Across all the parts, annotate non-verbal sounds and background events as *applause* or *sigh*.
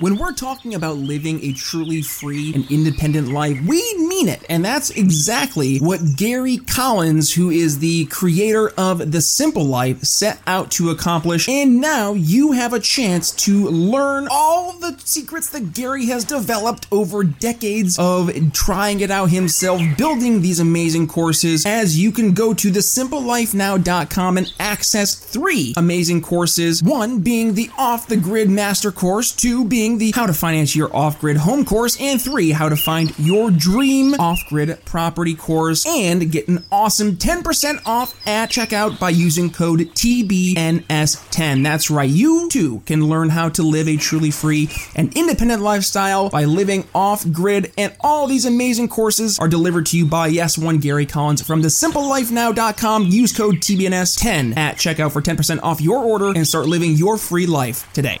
When we're talking about living a truly free and independent life, we mean it. And that's exactly what Gary Collins, who is the creator of The Simple Life, set out to accomplish. And now you have a chance to learn all the secrets that Gary has developed over decades of trying it out himself, building these amazing courses, as you can go to thesimplelifenow.com and access three amazing courses. One being the off the grid master course, two being the how to finance your off grid home course, and three, how to find your dream off grid property course, and get an awesome 10% off at checkout by using code TBNS10. That's right, you too can learn how to live a truly free and independent lifestyle by living off grid, and all these amazing courses are delivered to you by Yes One Gary Collins from the thesimplelifenow.com. Use code TBNS10 at checkout for 10% off your order and start living your free life today.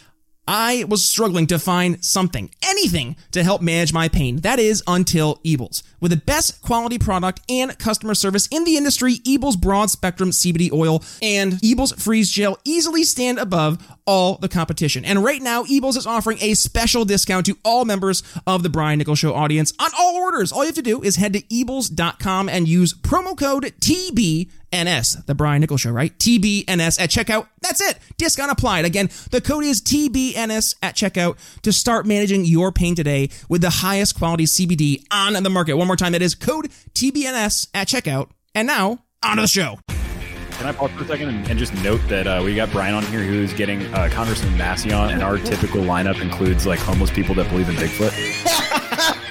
I was struggling to find something, anything to help manage my pain. That is until Eables. With the best quality product and customer service in the industry, Eables Broad Spectrum CBD Oil and Eables Freeze Gel easily stand above all the competition. And right now, Eables is offering a special discount to all members of the Brian Nichols Show audience on all orders. All you have to do is head to eables.com and use promo code TBNS, the Brian Nichols Show, right? TBNS at checkout. That's it. Discount applied. Again, the code is TBNS at checkout to start managing your pain today with the highest quality CBD on the market. One more time, that is code TBNS at checkout. And now, on to the show. Can I pause for a second and, and just note that uh, we got Brian on here who's getting uh, Congressman Massie on, and our typical lineup includes like homeless people that believe in Bigfoot. *laughs*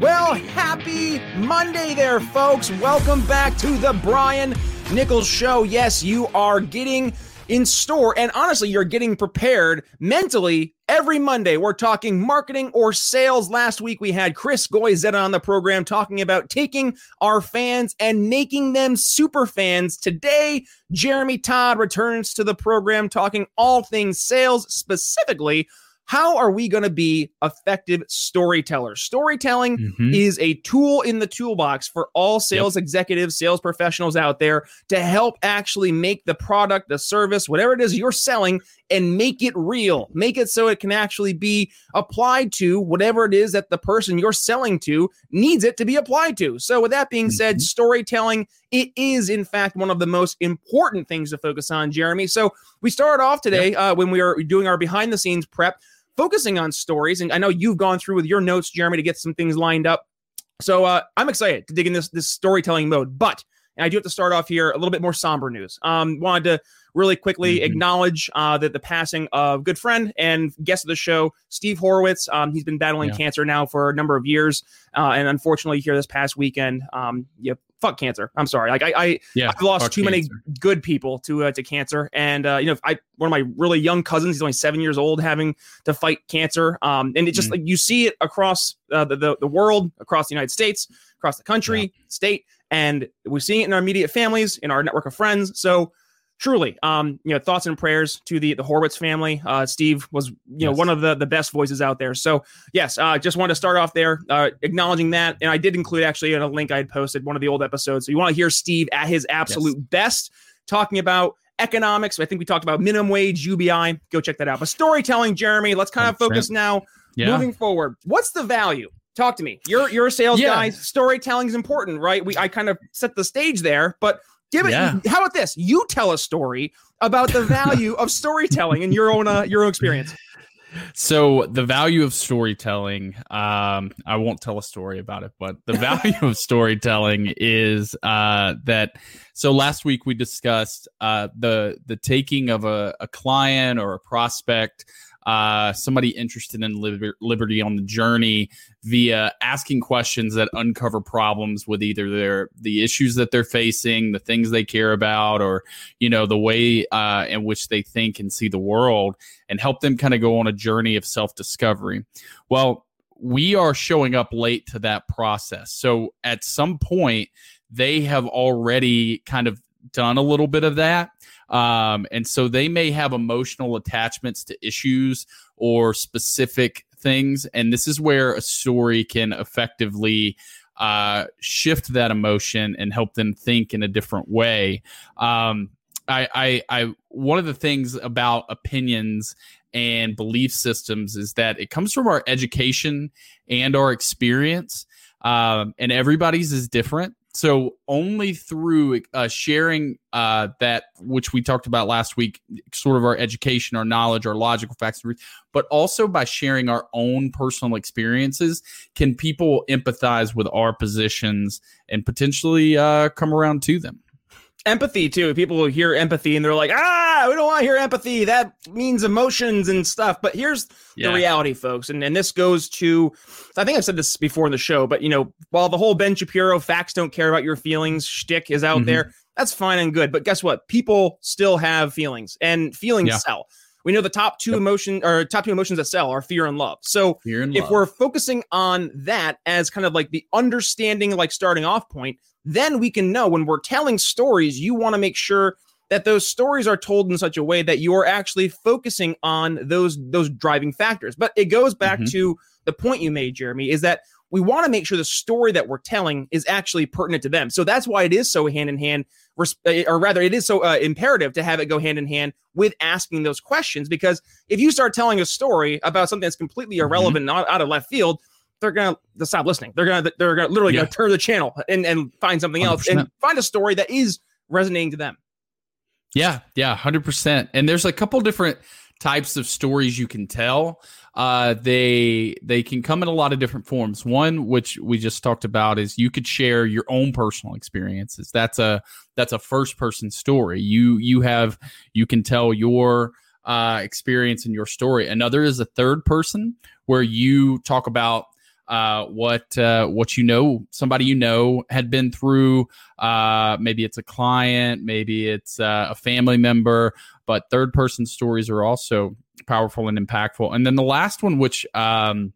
Well, happy Monday there, folks. Welcome back to the Brian Nichols Show. Yes, you are getting in store, and honestly, you're getting prepared mentally every Monday. We're talking marketing or sales. Last week, we had Chris Goizetta on the program talking about taking our fans and making them super fans. Today, Jeremy Todd returns to the program talking all things sales, specifically how are we going to be effective storytellers? Storytelling mm-hmm. is a tool in the toolbox for all sales yep. executives, sales professionals out there to help actually make the product, the service, whatever it is you're selling, and make it real. Make it so it can actually be applied to whatever it is that the person you're selling to needs it to be applied to. So, with that being mm-hmm. said, storytelling it is in fact one of the most important things to focus on, Jeremy. So, we started off today yep. uh, when we were doing our behind the scenes prep focusing on stories. And I know you've gone through with your notes, Jeremy, to get some things lined up. So uh, I'm excited to dig in this this storytelling mode. But I do have to start off here a little bit more somber news. Um, wanted to really quickly mm-hmm. acknowledge uh, that the passing of good friend and guest of the show, Steve Horwitz. Um, he's been battling yeah. cancer now for a number of years, uh, and unfortunately, here this past weekend, um, you fuck cancer. I'm sorry. Like I, I yeah, I've lost too cancer. many good people to uh, to cancer, and uh, you know, I one of my really young cousins, he's only seven years old, having to fight cancer. Um, and it just mm. like you see it across uh, the, the, the world, across the United States, across the country, yeah. state, and we're seeing it in our immediate families, in our network of friends. So truly, um, you know, thoughts and prayers to the the Horwitz family. Uh, Steve was, you yes. know, one of the the best voices out there. So yes, uh, just wanted to start off there, uh, acknowledging that, and I did include actually in a link I had posted one of the old episodes. So you want to hear Steve at his absolute yes. best, talking about economics. I think we talked about minimum wage, UBI. Go check that out. But storytelling, Jeremy. Let's kind of focus now. Yeah. Moving forward, what's the value? Talk to me. You're you're a sales yeah. guy. Storytelling is important, right? We I kind of set the stage there, but Give it. Yeah. How about this? You tell a story about the value of storytelling in your own uh, your own experience. So the value of storytelling, um, I won't tell a story about it, but the *laughs* value of storytelling is uh, that. So last week we discussed uh, the the taking of a, a client or a prospect, uh, somebody interested in liber- liberty on the journey via asking questions that uncover problems with either their the issues that they're facing, the things they care about, or you know the way uh, in which they think and see the world, and help them kind of go on a journey of self discovery. Well, we are showing up late to that process, so at some point they have already kind of done a little bit of that. Um, and so they may have emotional attachments to issues or specific things. And this is where a story can effectively uh, shift that emotion and help them think in a different way. Um, I, I, I, one of the things about opinions and belief systems is that it comes from our education and our experience. Um, and everybody's is different so only through uh, sharing uh, that which we talked about last week sort of our education our knowledge our logical facts but also by sharing our own personal experiences can people empathize with our positions and potentially uh, come around to them empathy too. People will hear empathy and they're like, ah, we don't want to hear empathy. That means emotions and stuff. But here's yeah. the reality, folks. And and this goes to I think I've said this before in the show, but you know, while the whole Ben Shapiro facts don't care about your feelings shtick is out mm-hmm. there, that's fine and good. But guess what? People still have feelings and feelings yeah. sell. We know the top two yep. emotion or top two emotions that sell are fear and love. So and if love. we're focusing on that as kind of like the understanding, like starting off point, then we can know when we're telling stories, you want to make sure that those stories are told in such a way that you're actually focusing on those those driving factors. But it goes back mm-hmm. to the point you made, Jeremy, is that we want to make sure the story that we're telling is actually pertinent to them. So that's why it is so hand in hand, or rather, it is so uh, imperative to have it go hand in hand with asking those questions. Because if you start telling a story about something that's completely mm-hmm. irrelevant, mm-hmm. not out of left field, they're gonna stop listening. They're gonna they're gonna literally yeah. gonna turn the channel and and find something 100%. else and find a story that is resonating to them. Yeah, yeah, hundred percent. And there's a couple different types of stories you can tell. Uh, they they can come in a lot of different forms. One, which we just talked about, is you could share your own personal experiences. That's a that's a first person story. You you have you can tell your uh, experience and your story. Another is a third person where you talk about uh, what uh, what you know somebody you know had been through. Uh, maybe it's a client, maybe it's uh, a family member, but third person stories are also powerful and impactful. And then the last one, which um,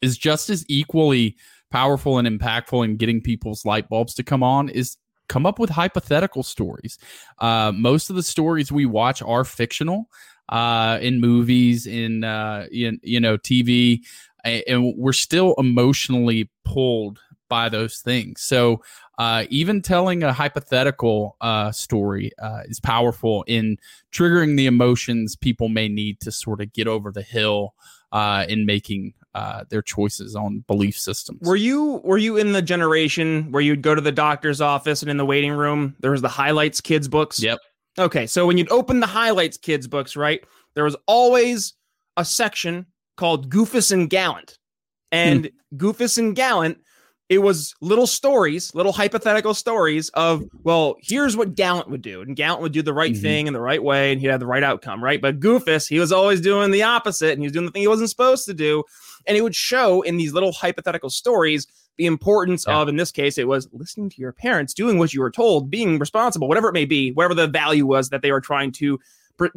is just as equally powerful and impactful in getting people's light bulbs to come on, is come up with hypothetical stories. Uh, most of the stories we watch are fictional uh, in movies, in, uh, in you know TV, and we're still emotionally pulled by those things. So uh, even telling a hypothetical uh, story uh, is powerful in triggering the emotions people may need to sort of get over the hill uh, in making uh, their choices on belief systems. Were you were you in the generation where you'd go to the doctor's office and in the waiting room there was the highlights kids books? Yep. Okay, so when you'd open the highlights kids books, right, there was always a section called Goofus and Gallant. And hmm. Goofus and Gallant, it was little stories, little hypothetical stories of, well, here's what Gallant would do. And Gallant would do the right mm-hmm. thing in the right way and he'd have the right outcome, right? But Goofus, he was always doing the opposite and he was doing the thing he wasn't supposed to do. And it would show in these little hypothetical stories the importance yeah. of, in this case, it was listening to your parents, doing what you were told, being responsible, whatever it may be, whatever the value was that they were trying to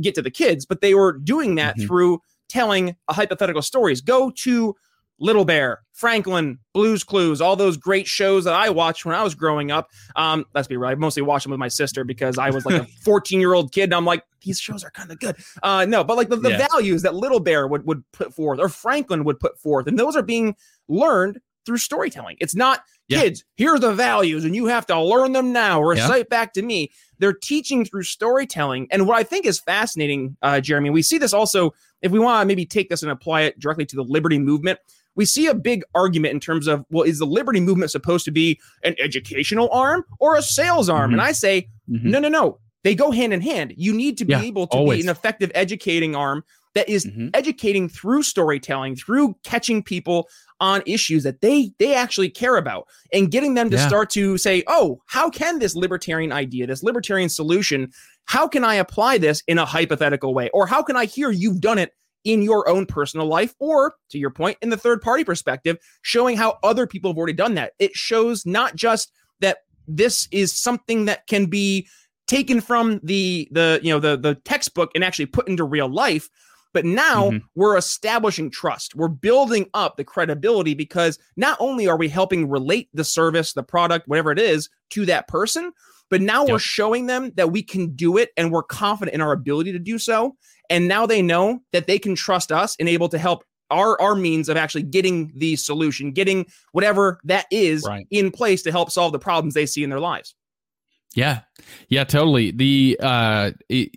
get to the kids. But they were doing that mm-hmm. through telling a hypothetical stories. Go to Little Bear, Franklin, Blues Clues, all those great shows that I watched when I was growing up. Um, let's be real, I mostly watched them with my sister because I was like a *laughs* 14 year old kid. And I'm like, these shows are kind of good. Uh, no, but like the, the values that Little Bear would, would put forth or Franklin would put forth, and those are being learned through storytelling. It's not yeah. kids, here are the values, and you have to learn them now, recite yeah. back to me. They're teaching through storytelling. And what I think is fascinating, uh, Jeremy, we see this also if we want to maybe take this and apply it directly to the liberty movement, we see a big argument in terms of, well, is the liberty movement supposed to be an educational arm or a sales arm? Mhm. And I say, Mhm. no, no, no. They go hand in hand. You need to be Yeah, able to always. be an effective educating arm that is Mhm. educating through storytelling, through catching people on issues that they they actually care about and getting them to Yeah. start to say, "Oh, how can this libertarian idea, this libertarian solution, how can I apply this in a hypothetical way? Or how can I hear you've done it in your own personal life or to your point in the third party perspective, showing how other people have already done that. It shows not just that this is something that can be taken from the the you know the the textbook and actually put into real life but now Mhm. we're establishing trust we're building up the credibility because not only are we helping relate the service the product whatever it is to that person but now we're showing them that we can do it and we're confident in our ability to do so and now they know that they can trust us and able to help our our means of actually getting the solution getting whatever that is Right. in place to help solve the problems they see in their lives Yeah, yeah, totally. The uh, it,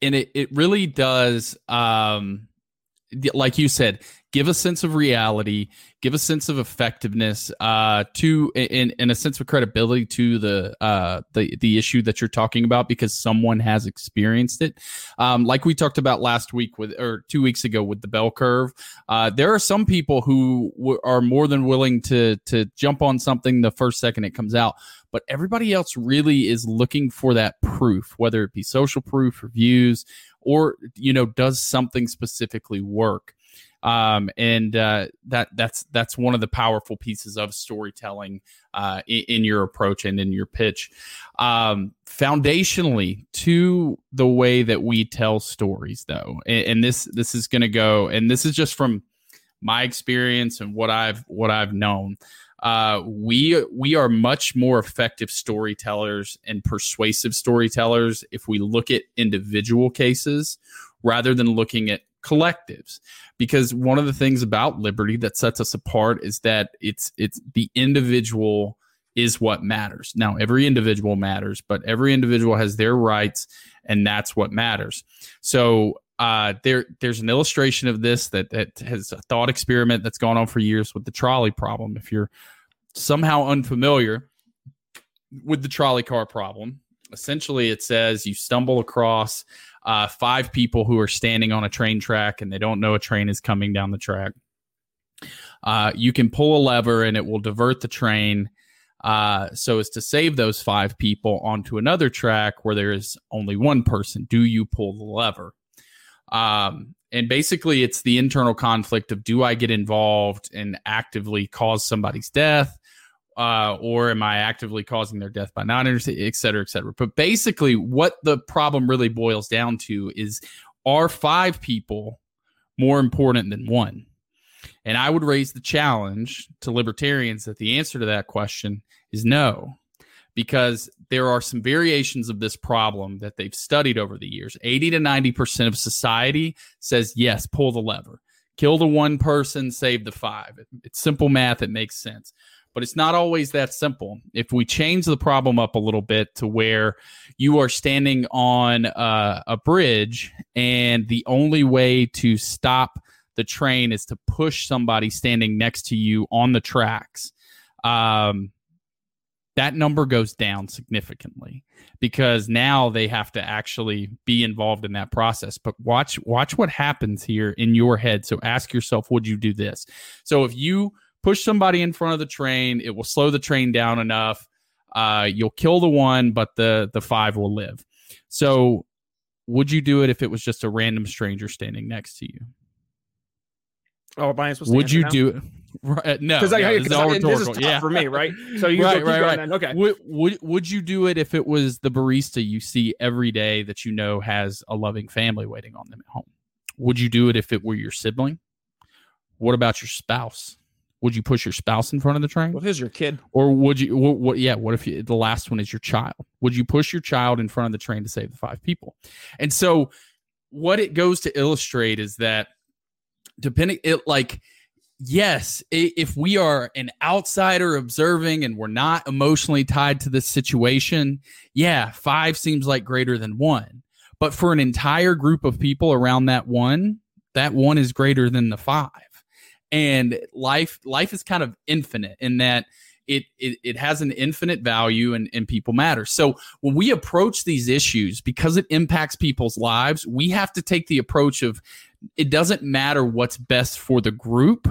and it it really does, um, like you said, give a sense of reality, give a sense of effectiveness, uh, to in a sense of credibility to the uh the the issue that you're talking about because someone has experienced it. Um, like we talked about last week with or two weeks ago with the bell curve. Uh, there are some people who w- are more than willing to to jump on something the first second it comes out but everybody else really is looking for that proof whether it be social proof reviews or you know does something specifically work. Um, and uh, that that's that's one of the powerful pieces of storytelling uh, in, in your approach and in your pitch. Um, foundationally to the way that we tell stories though and, and this this is going to go and this is just from my experience and what i've what i've known uh, we we are much more effective storytellers and persuasive storytellers if we look at individual cases rather than looking at collectives. Because one of the things about liberty that sets us apart is that it's it's the individual is what matters. Now every individual matters but every individual has their rights and that's what matters. So uh, there there's an illustration of this that that has a thought experiment that's gone on for years with the trolley problem. If you're somehow unfamiliar with the trolley car problem, essentially it says you stumble across uh, five people who are standing on a train track and they don't know a train is coming down the track. Uh, you can pull a lever and it will divert the train uh, so as to save those five people onto another track where there is only one person. Do you pull the lever? Um, and basically, it's the internal conflict of do I get involved and actively cause somebody's death, uh, or am I actively causing their death by not understanding, et cetera, et cetera. But basically, what the problem really boils down to is are five people more important than one? And I would raise the challenge to libertarians that the answer to that question is no because there are some variations of this problem that they've studied over the years. 80 to 90% of society says, yes, pull the lever, kill the one person, save the five. It's simple math, it makes sense. But it's not always that simple. If we change the problem up a little bit to where you are standing on uh, a bridge and the only way to stop the train is to push somebody standing next to you on the tracks. Um, that number goes down significantly because now they have to actually be involved in that process. But watch watch what happens here in your head. So ask yourself would you do this? So if you push somebody in front of the train it will slow the train down enough uh, you'll kill the one but the the five will live. So would you do it if it was just a random stranger standing next to you? Oh Brian's supposed to would you now? do it right, uh, no because yeah, this this is tough yeah for me, right? So you Right, *laughs* go, right, right. then. Okay. Would, would would you do it if it was the barista you see every day that you know has a loving family waiting on them at home? Would you do it if it were your sibling? What about your spouse? Would you push your spouse in front of the train? What is your kid? Or would you? What? what yeah. What if you, the last one is your child? Would you push your child in front of the train to save the five people? And so, what it goes to illustrate is that depending, it like yes, if we are an outsider observing and we're not emotionally tied to this situation, yeah, five seems like greater than one. But for an entire group of people around that one, that one is greater than the five. and life life is kind of infinite in that it, it it has an infinite value and, and people matter. So when we approach these issues, because it impacts people's lives, we have to take the approach of it doesn't matter what's best for the group.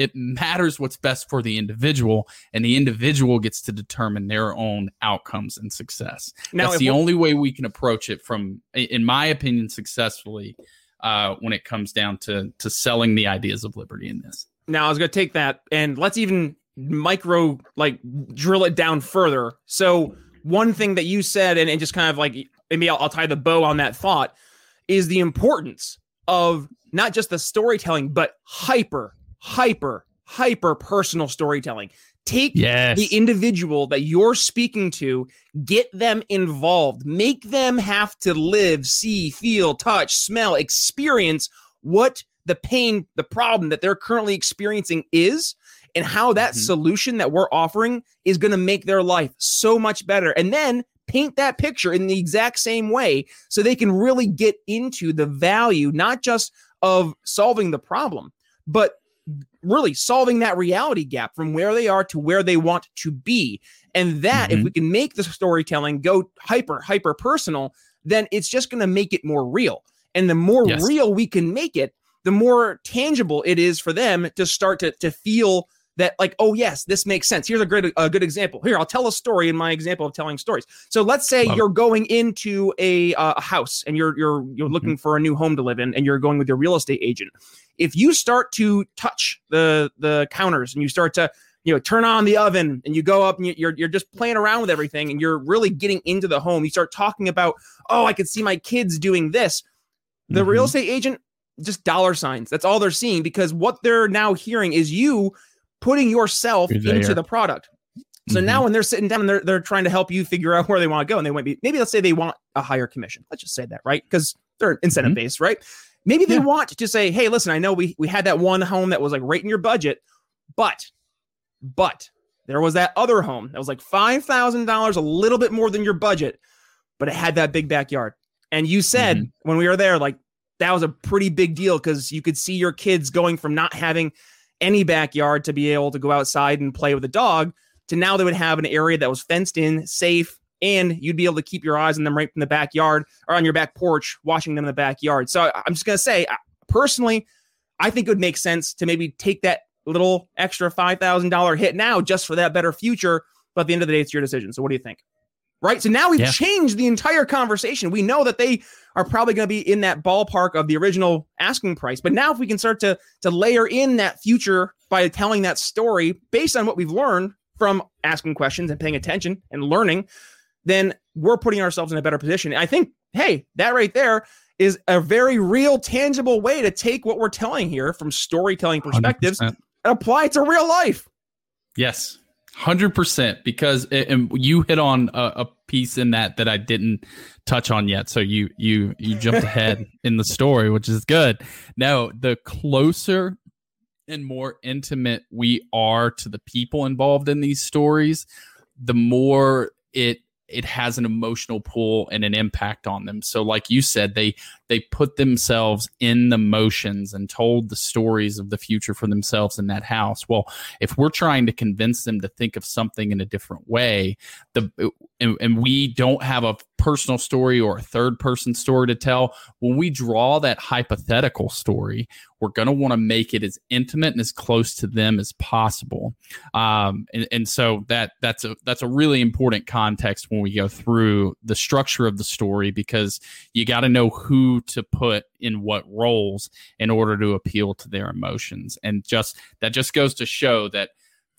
It matters what's best for the individual, and the individual gets to determine their own outcomes and success. Now, That's the only way we can approach it from, in my opinion, successfully uh, when it comes down to to selling the ideas of liberty in this. Now, I was going to take that and let's even micro like drill it down further. So one thing that you said, and, and just kind of like maybe I'll, I'll tie the bow on that thought, is the importance of not just the storytelling, but hyper, hyper, hyper personal storytelling. Take yes. the individual that you're speaking to, get them involved, make them have to live, see, feel, touch, smell, experience what the pain, the problem that they're currently experiencing is, and how that mm-hmm. solution that we're offering is going to make their life so much better. And then paint that picture in the exact same way so they can really get into the value, not just of solving the problem, but really solving that reality gap from where they are to where they want to be. And that, mm-hmm. if we can make the storytelling go hyper, hyper personal, then it's just going to make it more real. And the more yes. real we can make it, the more tangible it is for them to start to, to feel that like oh yes this makes sense here's a great a good example here i'll tell a story in my example of telling stories so let's say Love you're it. going into a, uh, a house and you're you're you're mm-hmm. looking mm-hmm. for a new home to live in and you're going with your real estate agent if you start to touch the the counters and you start to you know turn on the oven and you go up and you're you're just playing around with everything and you're really getting into the home you start talking about oh i could see my kids doing this the mm-hmm. real estate agent just dollar signs that's all they're seeing because what they're now hearing is you putting yourself into the product. So mm-hmm. now when they're sitting down and they're, they're trying to help you figure out *laughs* where they want to go and they might be maybe let's say they want a higher commission. Let's just say that, right? Because they're incentive based, mm-hmm. right? Maybe they yeah. want to say, hey, listen, I know we we had that one home that was like right in your budget, but but there was that other home that was like five thousand dollars, a little bit more than your budget, but it had that big backyard. And you said mm-hmm. when we were there, like that was a pretty big deal because you could see your kids going from not having any backyard to be able to go outside and play with a dog to now they would have an area that was fenced in, safe, and you'd be able to keep your eyes on them right from the backyard or on your back porch, watching them in the backyard. So I'm just going to say, personally, I think it would make sense to maybe take that little extra $5,000 hit now just for that better future. But at the end of the day, it's your decision. So what do you think? right? So now we've yeah. changed the entire conversation. We know that they are probably going to be in that ballpark of the original asking price. But now if we can start to to layer in that future by telling that story based on what we've learned from asking questions and paying attention and learning, then we're putting ourselves in a better position. I think, hey, that right there is a very real, tangible way to take what we're telling here from storytelling perspectives 100%. and apply it to real life. Yes, Hundred percent, because it, and you hit on a, a, piece in that that I didn't touch on yet. So you you you jumped ahead *laughs* in the story, which is good. No, the closer and more intimate we are to the people involved in these stories, the more it it has an emotional pull and an impact on them. So like you said, they they put themselves in the motions and told the stories of the future for themselves in that house. Well, if we're trying to convince them to think of something in a different way, the and, and we don't have a personal story or a third person story to tell, when we draw that hypothetical story, we're going to want to make it as intimate and as close to them as possible. Um, and, and so that that's a that's a really important context when we go through the structure of the story because you got to know who to put in what roles in order to appeal to their emotions. And just that just goes to show that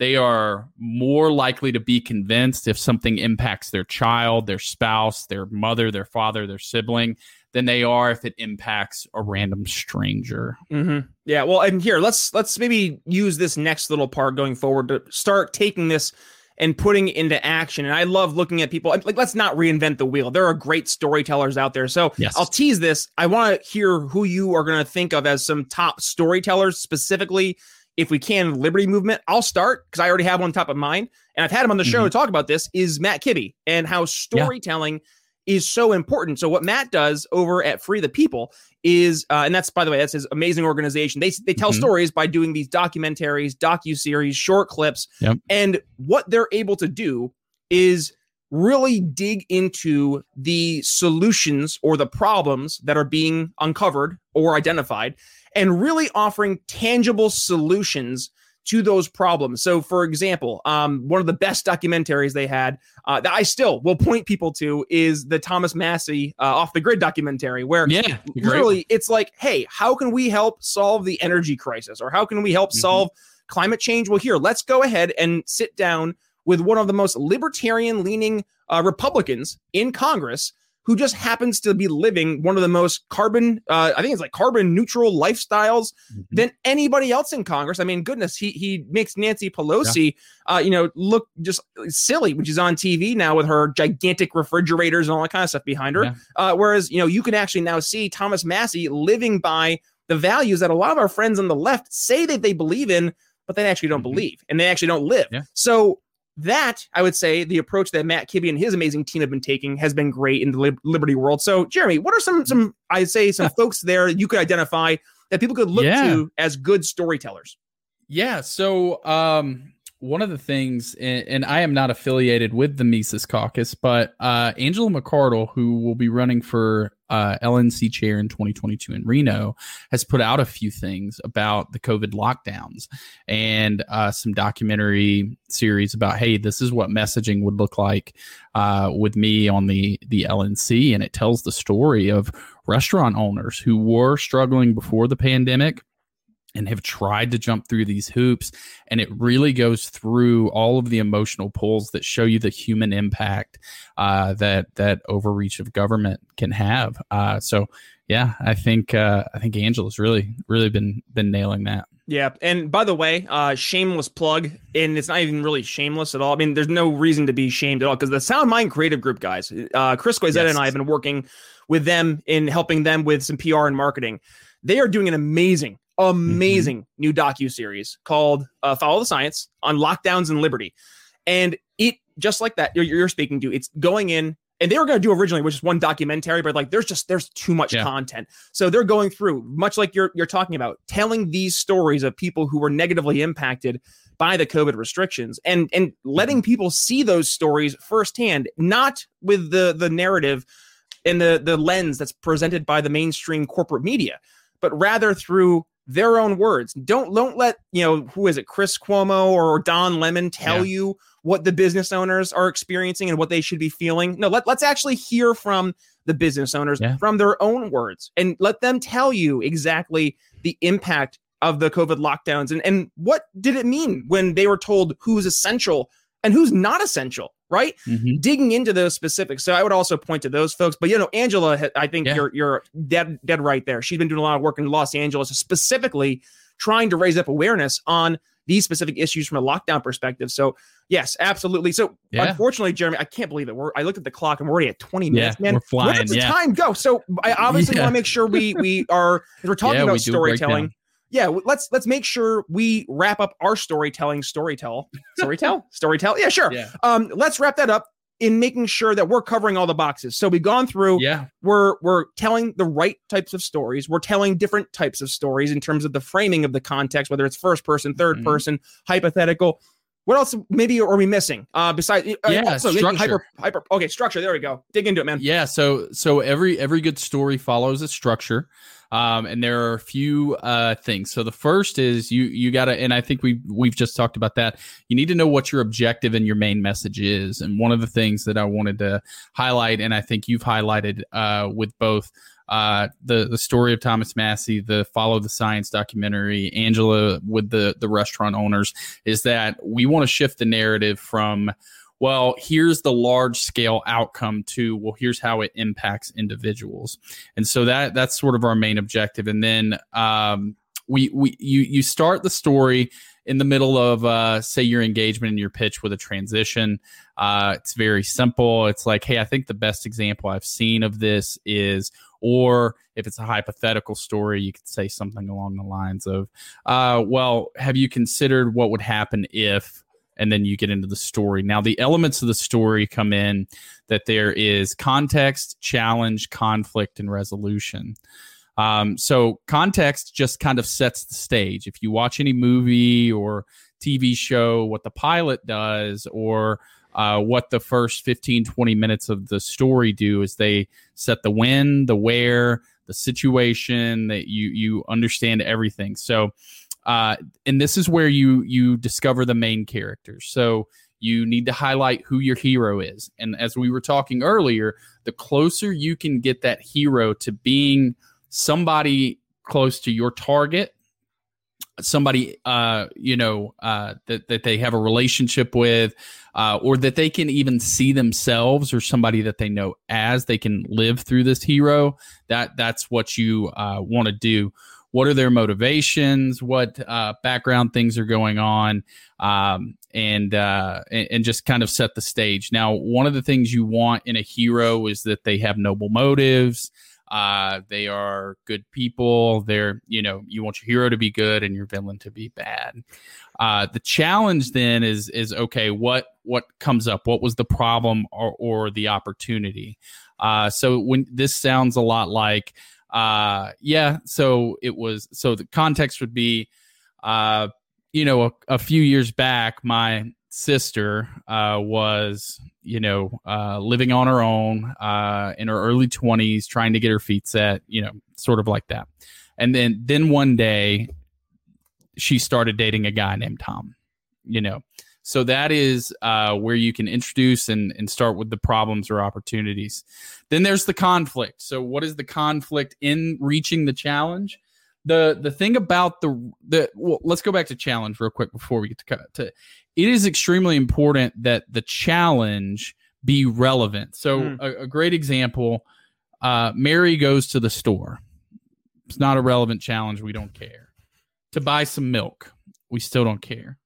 they are more likely to be convinced if something impacts their child, their spouse, their mother, their father, their sibling, than they are if it impacts a random stranger. Mm-hmm. Yeah. Well, and here let's let's maybe use this next little part going forward to start taking this and putting it into action. And I love looking at people like let's not reinvent the wheel. There are great storytellers out there. So yes. I'll tease this. I want to hear who you are going to think of as some top storytellers specifically if we can, Liberty Movement. I'll start because I already have one top of mind, and I've had him on the show mm-hmm. to talk about this. Is Matt Kibbe and how storytelling is so important. So what Matt does over at Free the People is, uh, and that's by the way, that's his amazing organization. They they tell Mhm. stories by doing these documentaries, docu series, short clips, Yep. and what they're able to do is really dig into the solutions or the problems that are being uncovered or identified, and really offering tangible solutions to those problems. So, for example, um, one of the best documentaries they had uh, that I still will point people to is the Thomas Massie uh, off the grid documentary, where Yeah, literally it's like, hey, how can we help solve the energy crisis, or how can we help Mhm. solve climate change? Well, here, let's go ahead and sit down with one of the most libertarian-leaning uh, Republicans in Congress. Who just happens to be living one of the most carbon, uh, I think it's like carbon neutral lifestyles Mhm. than anybody else in Congress. I mean, goodness, he he makes Nancy Pelosi, uh, you know, look just silly, which is on TV now with her gigantic refrigerators and all that kind of stuff behind her. Yeah. Uh, whereas, you know, you can actually now see Thomas Massie living by the values that a lot of our friends on the left say that they believe in, but they actually don't Mhm. believe and they actually don't live. Yeah. So that I would say the approach that Matt Kibbe and his amazing team have been taking has been great in the lib- Liberty world. So, Jeremy, what are some some I say some *laughs* folks there you could identify that people could look Yeah. to as good storytellers? Yeah. So, um, one of the things, and, and I am not affiliated with the Mises Caucus, but uh, Angela McArdle, who will be running for uh, LNC chair in 2022 in Reno, has put out a few things about the COVID lockdowns and uh, some documentary series about, hey, this is what messaging would look like uh, with me on the the LNC, and it tells the story of restaurant owners who were struggling before the pandemic and have tried to jump through these hoops and it really goes through all of the emotional pulls that show you the human impact uh, that that overreach of government can have uh, so yeah i think uh, i think angela's really really been been nailing that Yeah, and by the way, uh, shameless plug, and it's not even really shameless at all. I mean, there's no reason to be shamed at all because the Sound Mind Creative Group guys, uh, Chris Goizetta Yes. and I have been working with them in helping them with some PR and marketing. They are doing an amazing, amazing new docu series called uh, "Follow the Science" on lockdowns and liberty, and it just like that you're, you're speaking to. It's going in. And they were going to do originally, which is one documentary, but like there's just there's too much Yeah. content. So they're going through, much like you're you're talking about, telling these stories of people who were negatively impacted by the COVID restrictions and and letting people see those stories firsthand, not with the the narrative and the the lens that's presented by the mainstream corporate media, but rather through their own words. Don't don't let you know who is it, Chris Cuomo or Don Lemon tell Yeah. you what the business owners are experiencing and what they should be feeling. No, let, let's actually hear from the business owners Yeah. from their own words and let them tell you exactly the impact of the COVID lockdowns and, and what did it mean when they were told who's essential and who's not essential, right? Mhm. Digging into those specifics. So I would also point to those folks. But you know, Angela, I think Yeah. you're you're dead dead right there. She's been doing a lot of work in Los Angeles, specifically trying to raise up awareness on these specific issues from a lockdown perspective. So yes, absolutely. So Yeah. unfortunely, Jeremy, I can't believe it. We're I looked at the clock and we're already at 20 Yeah, minutes, man. we're Where flying, does the yeah. time go? So I obviously *laughs* Yeah. want to make sure we we are we're talking Yeah, about storytelling. Yeah, let's let's make sure we wrap up our storytelling storytell. *laughs* Storytell? storytell? Yeah, sure. yeah Um, let's wrap that up in making sure that we're covering all the boxes. So we've gone through yeah we're we're telling the right types of stories. We're telling different types of stories in terms of the framing of the context, whether it's first person, 3rd Mhm. person, hypothetical. What else maybe are we missing? Uh besides uh, Yeah, also structure. hyper hyper okay, structure. There we go. Dig into it, man. Yeah, so so every every good story follows a structure, um, and there are a few uh, things. So the first is you you got to, and I think we we've just talked about that. You need to know what your objective and your main message is. And one of the things that I wanted to highlight, and I think you've highlighted uh, with both uh, the the story of Thomas Massie, the Follow the Science documentary, Angela with the the restaurant owners, is that we want to shift the narrative from well, here's the large scale outcome to well, here's how it impacts individuals, and so that that's sort of our main objective. And then um, we we you you start the story in the middle of uh, say your engagement and your pitch with a transition. Uh, it's very simple. It's like, hey, I think the best example I've seen of this is, or if it's a hypothetical story, you could say something along the lines of, uh, well, have you considered what would happen if and then you get into the story. Now, the elements of the story come in that there is context, challenge, conflict, and resolution. Um, so, context just kind of sets the stage. If you watch any movie or TV show, what the pilot does, or uh, what the first 15, 20 minutes of the story do is they set the when, the where, the situation that you you understand everything. So, uh, and this is where you you discover the main characters. So you need to highlight who your hero is. And as we were talking earlier, the closer you can get that hero to being somebody close to your target, somebody uh, you know uh, that that they have a relationship with, uh, or that they can even see themselves or somebody that they know as they can live through this hero. That that's what you uh, want to do what are their motivations, what uh, background things are going on, um, and, uh, and, and just kind of set the stage. Now, one of the things you want in a hero is that they have noble motives. Uh, they are good people. They're you know you want your hero to be good and your villain to be bad. Uh, the challenge then is is okay. What what comes up? What was the problem or, or the opportunity? Uh, so when this sounds a lot like uh yeah so it was so the context would be uh you know a, a few years back my sister uh was you know uh living on her own uh in her early 20s trying to get her feet set you know sort of like that. And then then one day she started dating a guy named tom you know so that is uh, where you can introduce and, and start with the problems or opportunities. Then there's the conflict. So what is the conflict in reaching the challenge? The the thing about the the well, let's go back to challenge real quick before we get to cut to. It is extremely important that the challenge be relevant. So mm. a, a, great example: uh, Mary goes to the store. It's not a relevant challenge. We don't care. To buy some milk, we still don't care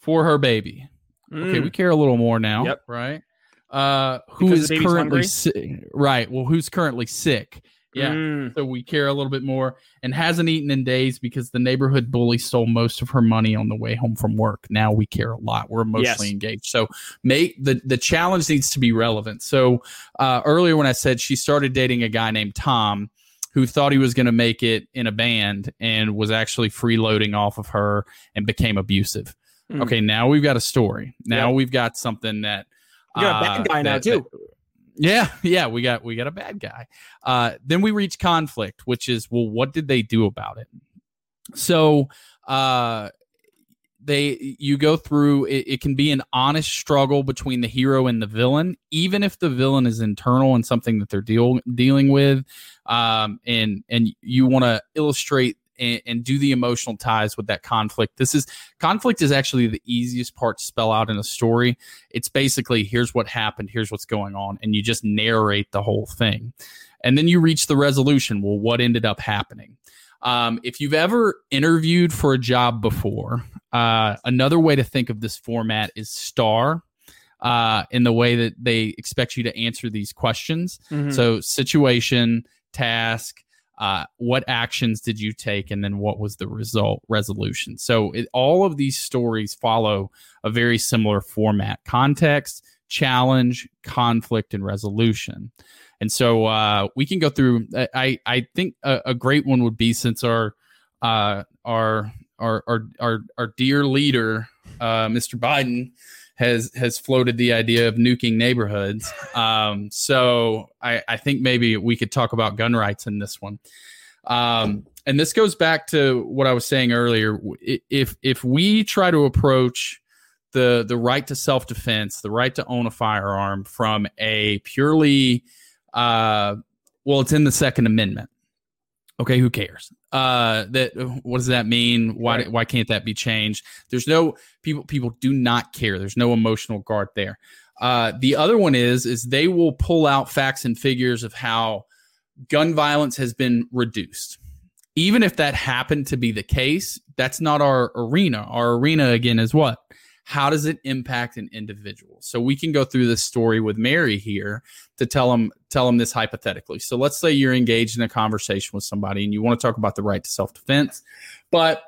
for her baby. Mm. Okay, we care a little more now, yep. right? Uh, who because is currently sick? Right. Well, who's currently sick? Yeah. Mm. So we care a little bit more and hasn't eaten in days because the neighborhood bully stole most of her money on the way home from work. Now we care a lot. We're emotionally yes. engaged. So make the the challenge needs to be relevant. So uh, earlier when I said she started dating a guy named Tom who thought he was going to make it in a band and was actually freeloading off of her and became abusive. Mm. Okay, now we've got a story. Now yep. we've got something that you got a bad uh, guy now too. That, yeah, yeah, we got we got a bad guy. Uh, then we reach conflict, which is well, what did they do about it? So uh, they you go through it, it, can be an honest struggle between the hero and the villain even if the villain is internal and something that they're deal, dealing with um, and and you want to illustrate and, and, do the emotional ties with that conflict. This is conflict is actually the easiest part to spell out in a story. It's basically here's what happened, here's what's going on, and you just narrate the whole thing. And then you reach the resolution. Well, what ended up happening? Um, if you've ever interviewed for a job before, uh, another way to think of this format is STAR. Uh, in the way that they expect you to answer these questions. Mm-hmm. So, situation, task, uh, what actions did you take and then what was the result resolution? So it, all of these stories follow a very similar format context challenge conflict and resolution. And so uh, we can go through i i think a, a great one would be since our uh, our our our our, our dear leader uh, mr biden has has floated the idea of nuking neighborhoods. Um, so I, I think maybe we could talk about gun rights in this one. Um, and this goes back to what I was saying earlier. If if we try to approach the the right to self defense, the right to own a firearm from a purely uh, well, it's in the Second Amendment. Okay, who cares? Uh, that what does that mean? Why right. why can't that be changed? There's no people. People do not care. There's no emotional guard there. Uh, the other one is is they will pull out facts and figures of how gun violence has been reduced. Even if that happened to be the case, that's not our arena. Our arena again is what how does it impact an individual so we can go through this story with mary here to tell them tell them this hypothetically so let's say you're engaged in a conversation with somebody and you want to talk about the right to self-defense but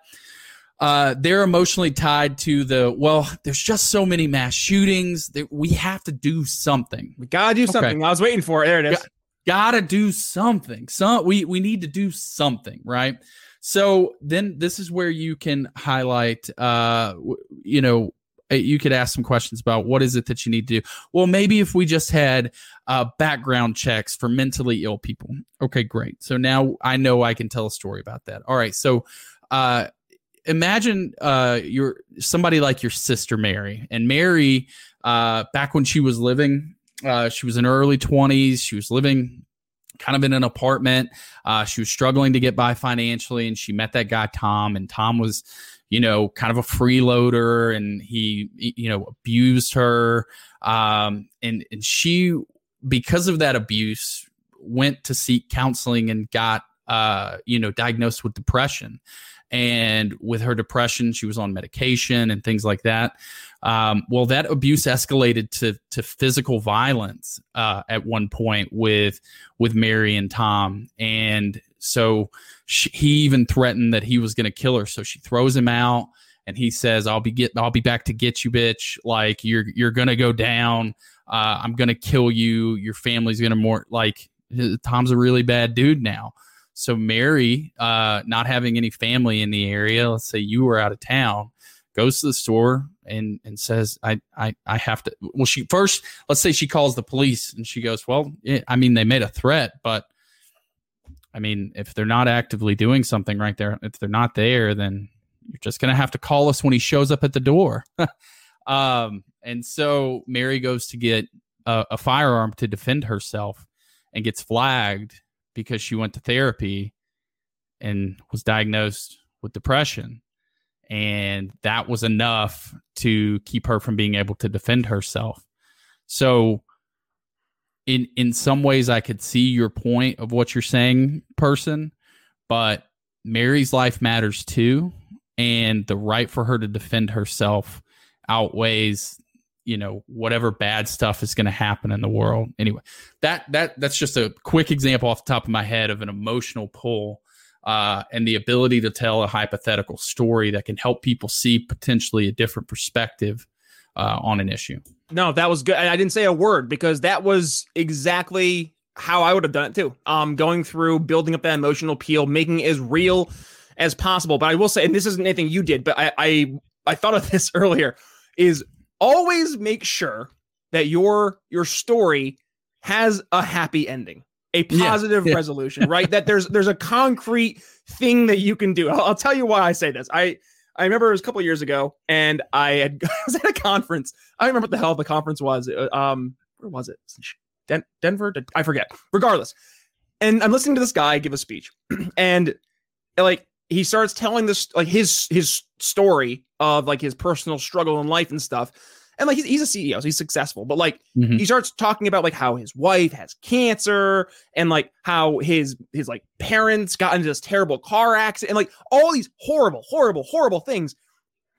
uh, they're emotionally tied to the well. There's just so many mass shootings that we have to do something. We gotta do something. Okay. I was waiting for it. There it is. Got, gotta do something. Some we we need to do something, right? So then this is where you can highlight, uh, you know, you could ask some questions about what is it that you need to do. Well, maybe if we just had uh, background checks for mentally ill people. Okay, great. So now I know I can tell a story about that. All right. So uh, imagine uh, you're somebody like your sister Mary, and Mary, uh, back when she was living, uh, she was in her early 20s. She was living kind of in an apartment. Uh, she was struggling to get by financially, and she met that guy Tom, and Tom was, you know, kind of a freeloader, and he, you know, abused her, um, and and she, because of that abuse, went to seek counseling and got, uh, you know, diagnosed with depression. And with her depression, she was on medication and things like that. Um, well, that abuse escalated to to physical violence uh, at one point with with Mary and Tom, and so she, he even threatened that he was going to kill her. So she throws him out, and he says, "I'll be get I'll be back to get you, bitch. Like you're you're gonna go down. Uh, I'm gonna kill you. Your family's gonna more like." Tom's a really bad dude now. So Mary, uh, not having any family in the area, let's say you were out of town, goes to the store and and says, "I I I have to." Well, she first, let's say she calls the police and she goes, "Well, it, I mean, they made a threat, but I mean, if they're not actively doing something right there, if they're not there, then you're just gonna have to call us when he shows up at the door." *laughs* um, and so Mary goes to get a, a firearm to defend herself and gets flagged because she went to therapy and was diagnosed with depression and that was enough to keep her from being able to defend herself. So in in some ways I could see your point of what you're saying, person, but Mary's life matters too. And the right for her to defend herself outweighs you know whatever bad stuff is going to happen in the world. Anyway that that that's just a quick example off the top of my head of an emotional pull uh, and the ability to tell a hypothetical story that can help people see potentially a different perspective uh, on an issue. No, that was good. I didn't say a word because that was exactly how I would have done it too. Um, going through building up that emotional appeal, making it as real as possible. But I will say, and this isn't anything you did, but I I, I thought of *laughs* this earlier, is always make sure that your your story has a happy ending a positive yeah, yeah. resolution, right? that there's there's a concrete thing that you can do. I'll, I'll, tell you why I say this. I I remember it was a couple years ago, and I had *laughs* I was at a conference. I remember what the hell the conference was. Uh, um, where was it? Den- Denver? I forget. Regardless, and I'm listening to this guy give a speech, *clears throat* and like he starts telling this like his his story of like his personal struggle in life and stuff and like he's, he's a CEO, so he's successful. But like mm-hmm. he starts talking about like how his wife has cancer and like how his his like parents got into this terrible car accident and like all these horrible, horrible, horrible things.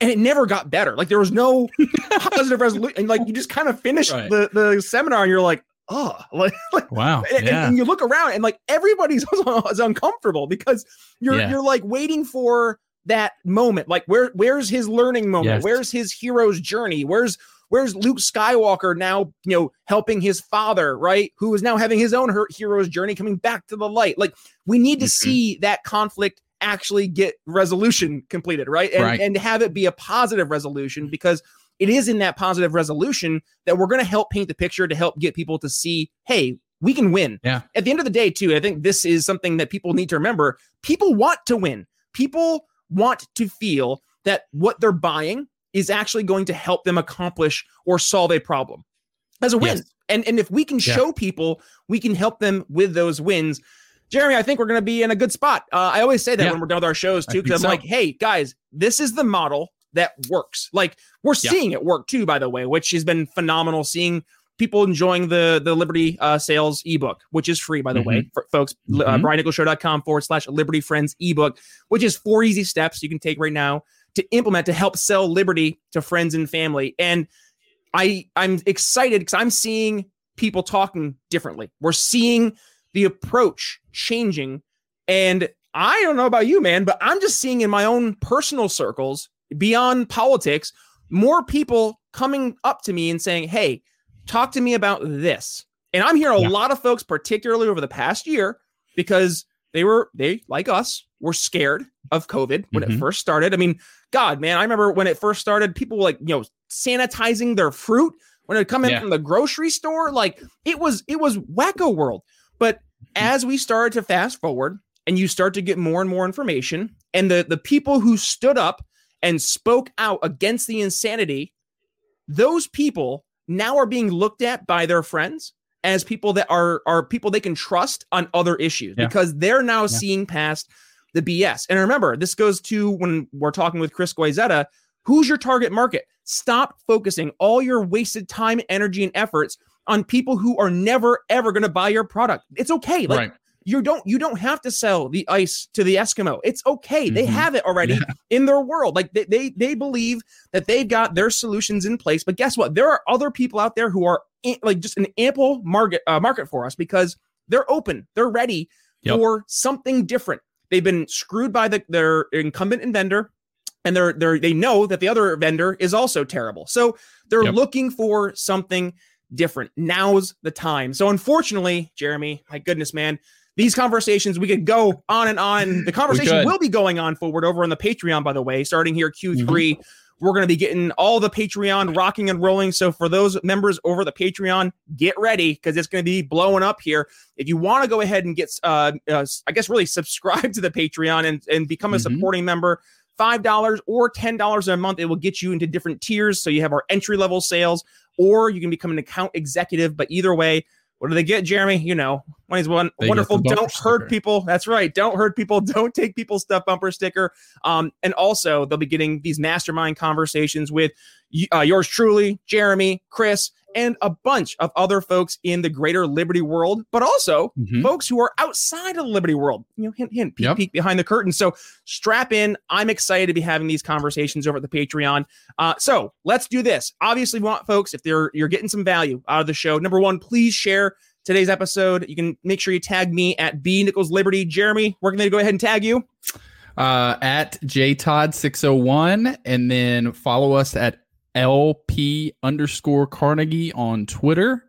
And it never got better. Like there was no *laughs* positive resolution. And like you just kind of finished right. the, the seminar and you're like, oh, *laughs* like, like wow. And, yeah. and, you look around and like everybody's *laughs* is uncomfortable because you're yeah. you're like waiting for that moment like where where's his learning moment yes. where's his hero's journey where's where's luke skywalker now you know helping his father right? Who is now having his own hero's journey coming back to the light. Like we need to mm-hmm. see that conflict actually get resolution completed right? And, right. and have it be a positive resolution because it is in that positive resolution that we're going to help paint the picture to help get people to see hey we can win. Yeah. At the end of the day too i think this is something that people need to remember. People want to win. People want to feel that what they're buying is actually going to help them accomplish or solve a problem as a win. Yes. And and if we can yeah. show people, we can help them with those wins. Jeremy, I think we're going to be in a good spot. Uh, I always say that yeah. when we're done with our shows too, because I'm so. like, hey guys, this is the model that works. Like we're yeah. seeing it work too, by the way, which has been phenomenal. Seeing people enjoying the the Liberty uh, sales ebook, which is free, by the mm-hmm. way, for folks. Uh, mm-hmm. Uh, BrianNicholsShow.com forward slash Liberty Friends ebook, which is four easy steps you can take right now to implement to help sell Liberty to friends and family. And I I'm excited because I'm seeing people talking differently. We're seeing the approach changing, and I don't know about you, man, but I'm just seeing in my own personal circles beyond politics more people coming up to me and saying, Hey, talk to me about this. And I'm hearing a Yeah. lot of folks, particularly over the past year, because they were, they, like us, were scared of COVID when it Mhm. first started. I mean, God, man, I remember when it first started, people were like, you know, sanitizing their fruit when it come in Yeah. from the grocery store. Like it was, it was wacko world. But as we started to fast forward and you start to get more and more information, and the the people who stood up and spoke out against the insanity, those people now are being looked at by their friends as people that are are people they can trust on other issues Yeah. because they're now seeing past the BS. And remember, this goes to when we're talking with Chris Guizetta, who's your target market? Stop focusing all your wasted time, energy, and efforts on people who are never ever going to buy your product. It's okay. Like right. you don't you don't have to sell the ice to the Eskimo. It's okay. They Mhm. have it already in their world. Like they, they they believe that they've got their solutions in place. But guess what? There are other people out there who are in, like just an ample market uh, market for us because they're open. They're ready Yep. for something different. They've been screwed by the their incumbent vendor and they're they're they know that the other vendor is also terrible. So they're Yep. looking for something different. Now's the time. So unfortunately, Jeremy, my goodness, man, these conversations we could go on and on. The conversation will be going on forward over on the Patreon, by the way, starting here Q3. We're going to be getting all the Patreon rocking and rolling. So for those members over the Patreon, get ready because it's going to be blowing up here. If you want to go ahead and get, uh, uh, I guess, really *laughs* subscribe to the Patreon and, and become a Mhm. supporting member, $5 or $10 a month, it will get you into different tiers. So you have our entry level sales, or you can become an account executive. But either way, what do they get, Jeremy? You know, money's one They wonderful. Don't hurt sticker. people. That's right. Don't hurt people. *laughs* Don't take people's stuff bumper sticker. Um, and also they'll be getting these mastermind conversations with uh, yours truly, Jeremy, Chris, and a bunch of other folks in the greater Liberty world, but also Mhm. folks who are outside of the Liberty world. You know, hint, hint, peek, Yep. peek behind the curtain. So strap in. I'm excited to be having these conversations over at the Patreon. Uh, so let's do this. Obviously, we want folks if they're you're getting some value out of the show. Number one, please share today's episode. You can make sure you tag me at B Nichols Liberty. Jeremy, we're going to go ahead and tag you. uh, at jtodd601 and then follow us at lp underscore carnegie on twitter.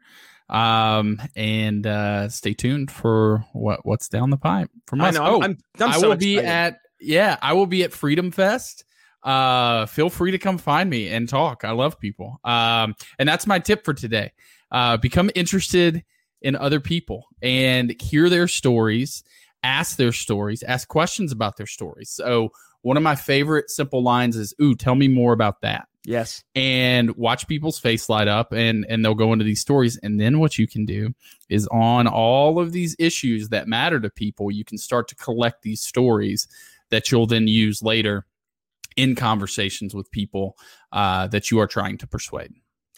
Um and uh stay tuned for what what's down the pipe from I us. know. oh I'm, I'm, I so will be at yeah i will be at freedom fest. Uh feel free to come find me and talk. I love people. Um and that's my tip for today. Uh become interested in other people and hear their stories ask their stories ask questions about their stories. So one of my favorite simple lines is ooh tell me more about that Yes. and watch people's face light up and and they'll go into these stories and then what you can do is on all of these issues that matter to people you can start to collect these stories that you'll then use later in conversations with people uh, that you are trying to persuade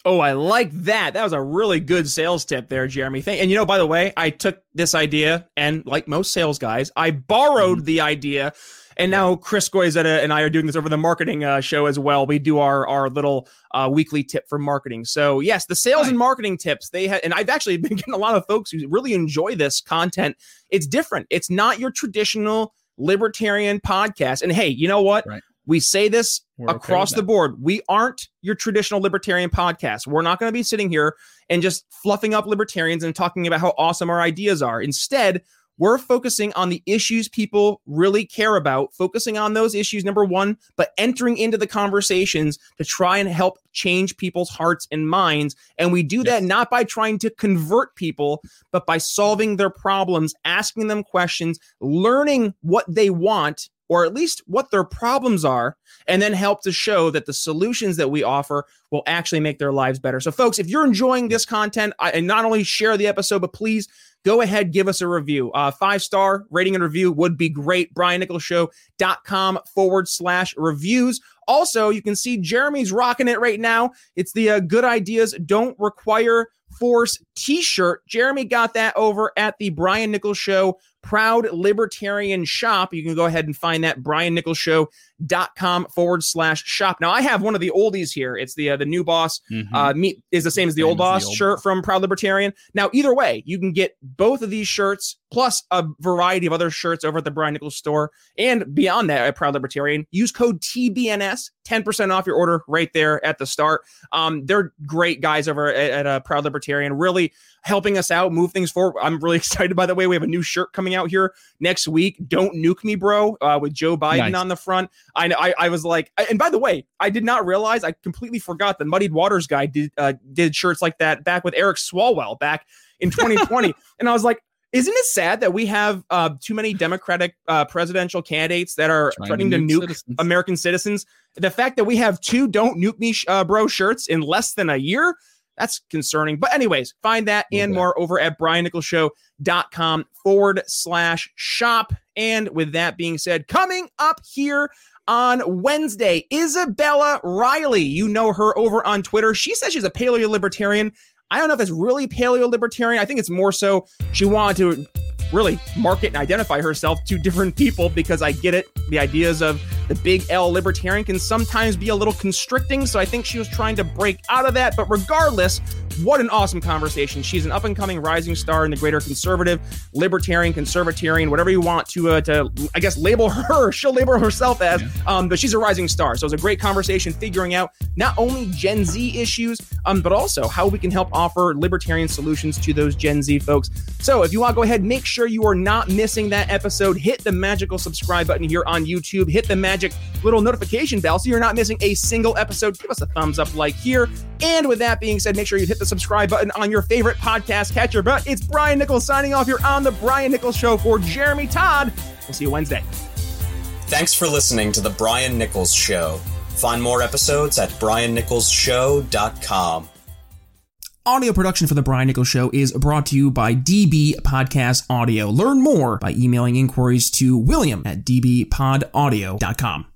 Oh, I like that. That was a really good sales tip there, Jeremy. Thank- and you know, by the way, I took this idea and like most sales guys, I borrowed the idea. And now Chris Goizetta and I are doing this over the marketing uh, show as well. We do our our little uh, weekly tip for marketing. So yes, the sales Nice. and marketing tips they had, and I've actually *laughs* been getting a lot of folks who really enjoy this content. It's different. It's not your traditional libertarian podcast. And hey, you know what? Right. We say this We're across with the board. We aren't your traditional libertarian podcast. We're not going to be sitting here and just fluffing up libertarians and talking about how awesome our ideas are. Instead, we're focusing on the issues people really care about, focusing on those issues, number one, but entering into the conversations to try and help change people's hearts and minds. And we do that not by trying to convert people, but by solving their problems, asking them questions, learning what they want, or at least what their problems are, and then help to show that the solutions that we offer will actually make their lives better. So, folks, if you're enjoying this content, I, and not only share the episode, but please go ahead, give us a review. Uh, five star rating and review would be great. BrianNicholsShow.com forward slash reviews. Also, you can see Jeremy's rocking it right now. It's the uh, Good Ideas Don't Require Force t shirt. Jeremy got that over at the Brian Nichols Show Proud Libertarian Shop. You can go ahead and find that briannicholsshow.com forward slash shop. Now, I have one of the oldies here. It's the uh, the new boss Mhm. uh, meat is the same as the Same old as the boss old shirt boss. from Proud Libertarian. Now, either way, you can get both of these shirts, plus a variety of other shirts over at the Brian Nichols store and beyond that at Proud Libertarian. Use code TBNS, 10% off your order right there at the start. Um, they're great guys over at, at uh, Proud Libertarian, really helping us out, move things forward. I'm really *laughs* excited, by the way. We have a new shirt coming out here next week. Don't nuke me, bro, uh, with Joe Biden nice. on the front. I, I, I was like, and by the way, I did not realize, I completely forgot the Muddied Waters guy did uh, did shirts like that back with Eric Swalwell back in 2020. *laughs* and I was like, isn't it sad that we have uh, too many Democratic uh, presidential candidates that are Trying threatening to nuke, to nuke citizens. American citizens? The fact that we have two "Don't Nuke Me" uh, bro shirts in less than a year. That's concerning. But, anyways, find that and more over at briannicholsshow.com forward slash shop. And with that being said, coming up here on Wednesday, Isabella Riley. You know her over on Twitter. She says she's a paleo libertarian. I don't know if it's really paleo libertarian. I think it's more so she wanted to really market and identify herself to different people because I get it. The ideas of the big L libertarian can sometimes be a little constricting. So I think she was trying to break out of that. But regardless, what an awesome conversation. She's an up and coming rising star in the greater conservative, libertarian, conservatarian, whatever you want to, uh, to I guess, label *laughs* her. She'll label herself as, um, but she's a rising star. So it was a great conversation figuring out not only Gen Z issues, um, but also how we can help offer libertarian solutions to those Gen Z folks. So if you want to go ahead, make sure you are not missing that episode. Hit the magical subscribe button here on YouTube. Hit the magic little notification bell so you're not missing a single episode. Give us a thumbs up like here. And with that being said, make sure you hit the subscribe button on your favorite podcast catcher. But it's Brian Nichols signing off here on the Brian Nichols Show for Jeremy Todd. We'll see you Wednesday. Thanks for listening to the Brian Nichols Show. Find more episodes at briannicholsshow.com. Audio production for The Brian Nichols Show is brought to you by DB Podcast Audio. Learn more by emailing inquiries to william at dbpodaudio.com.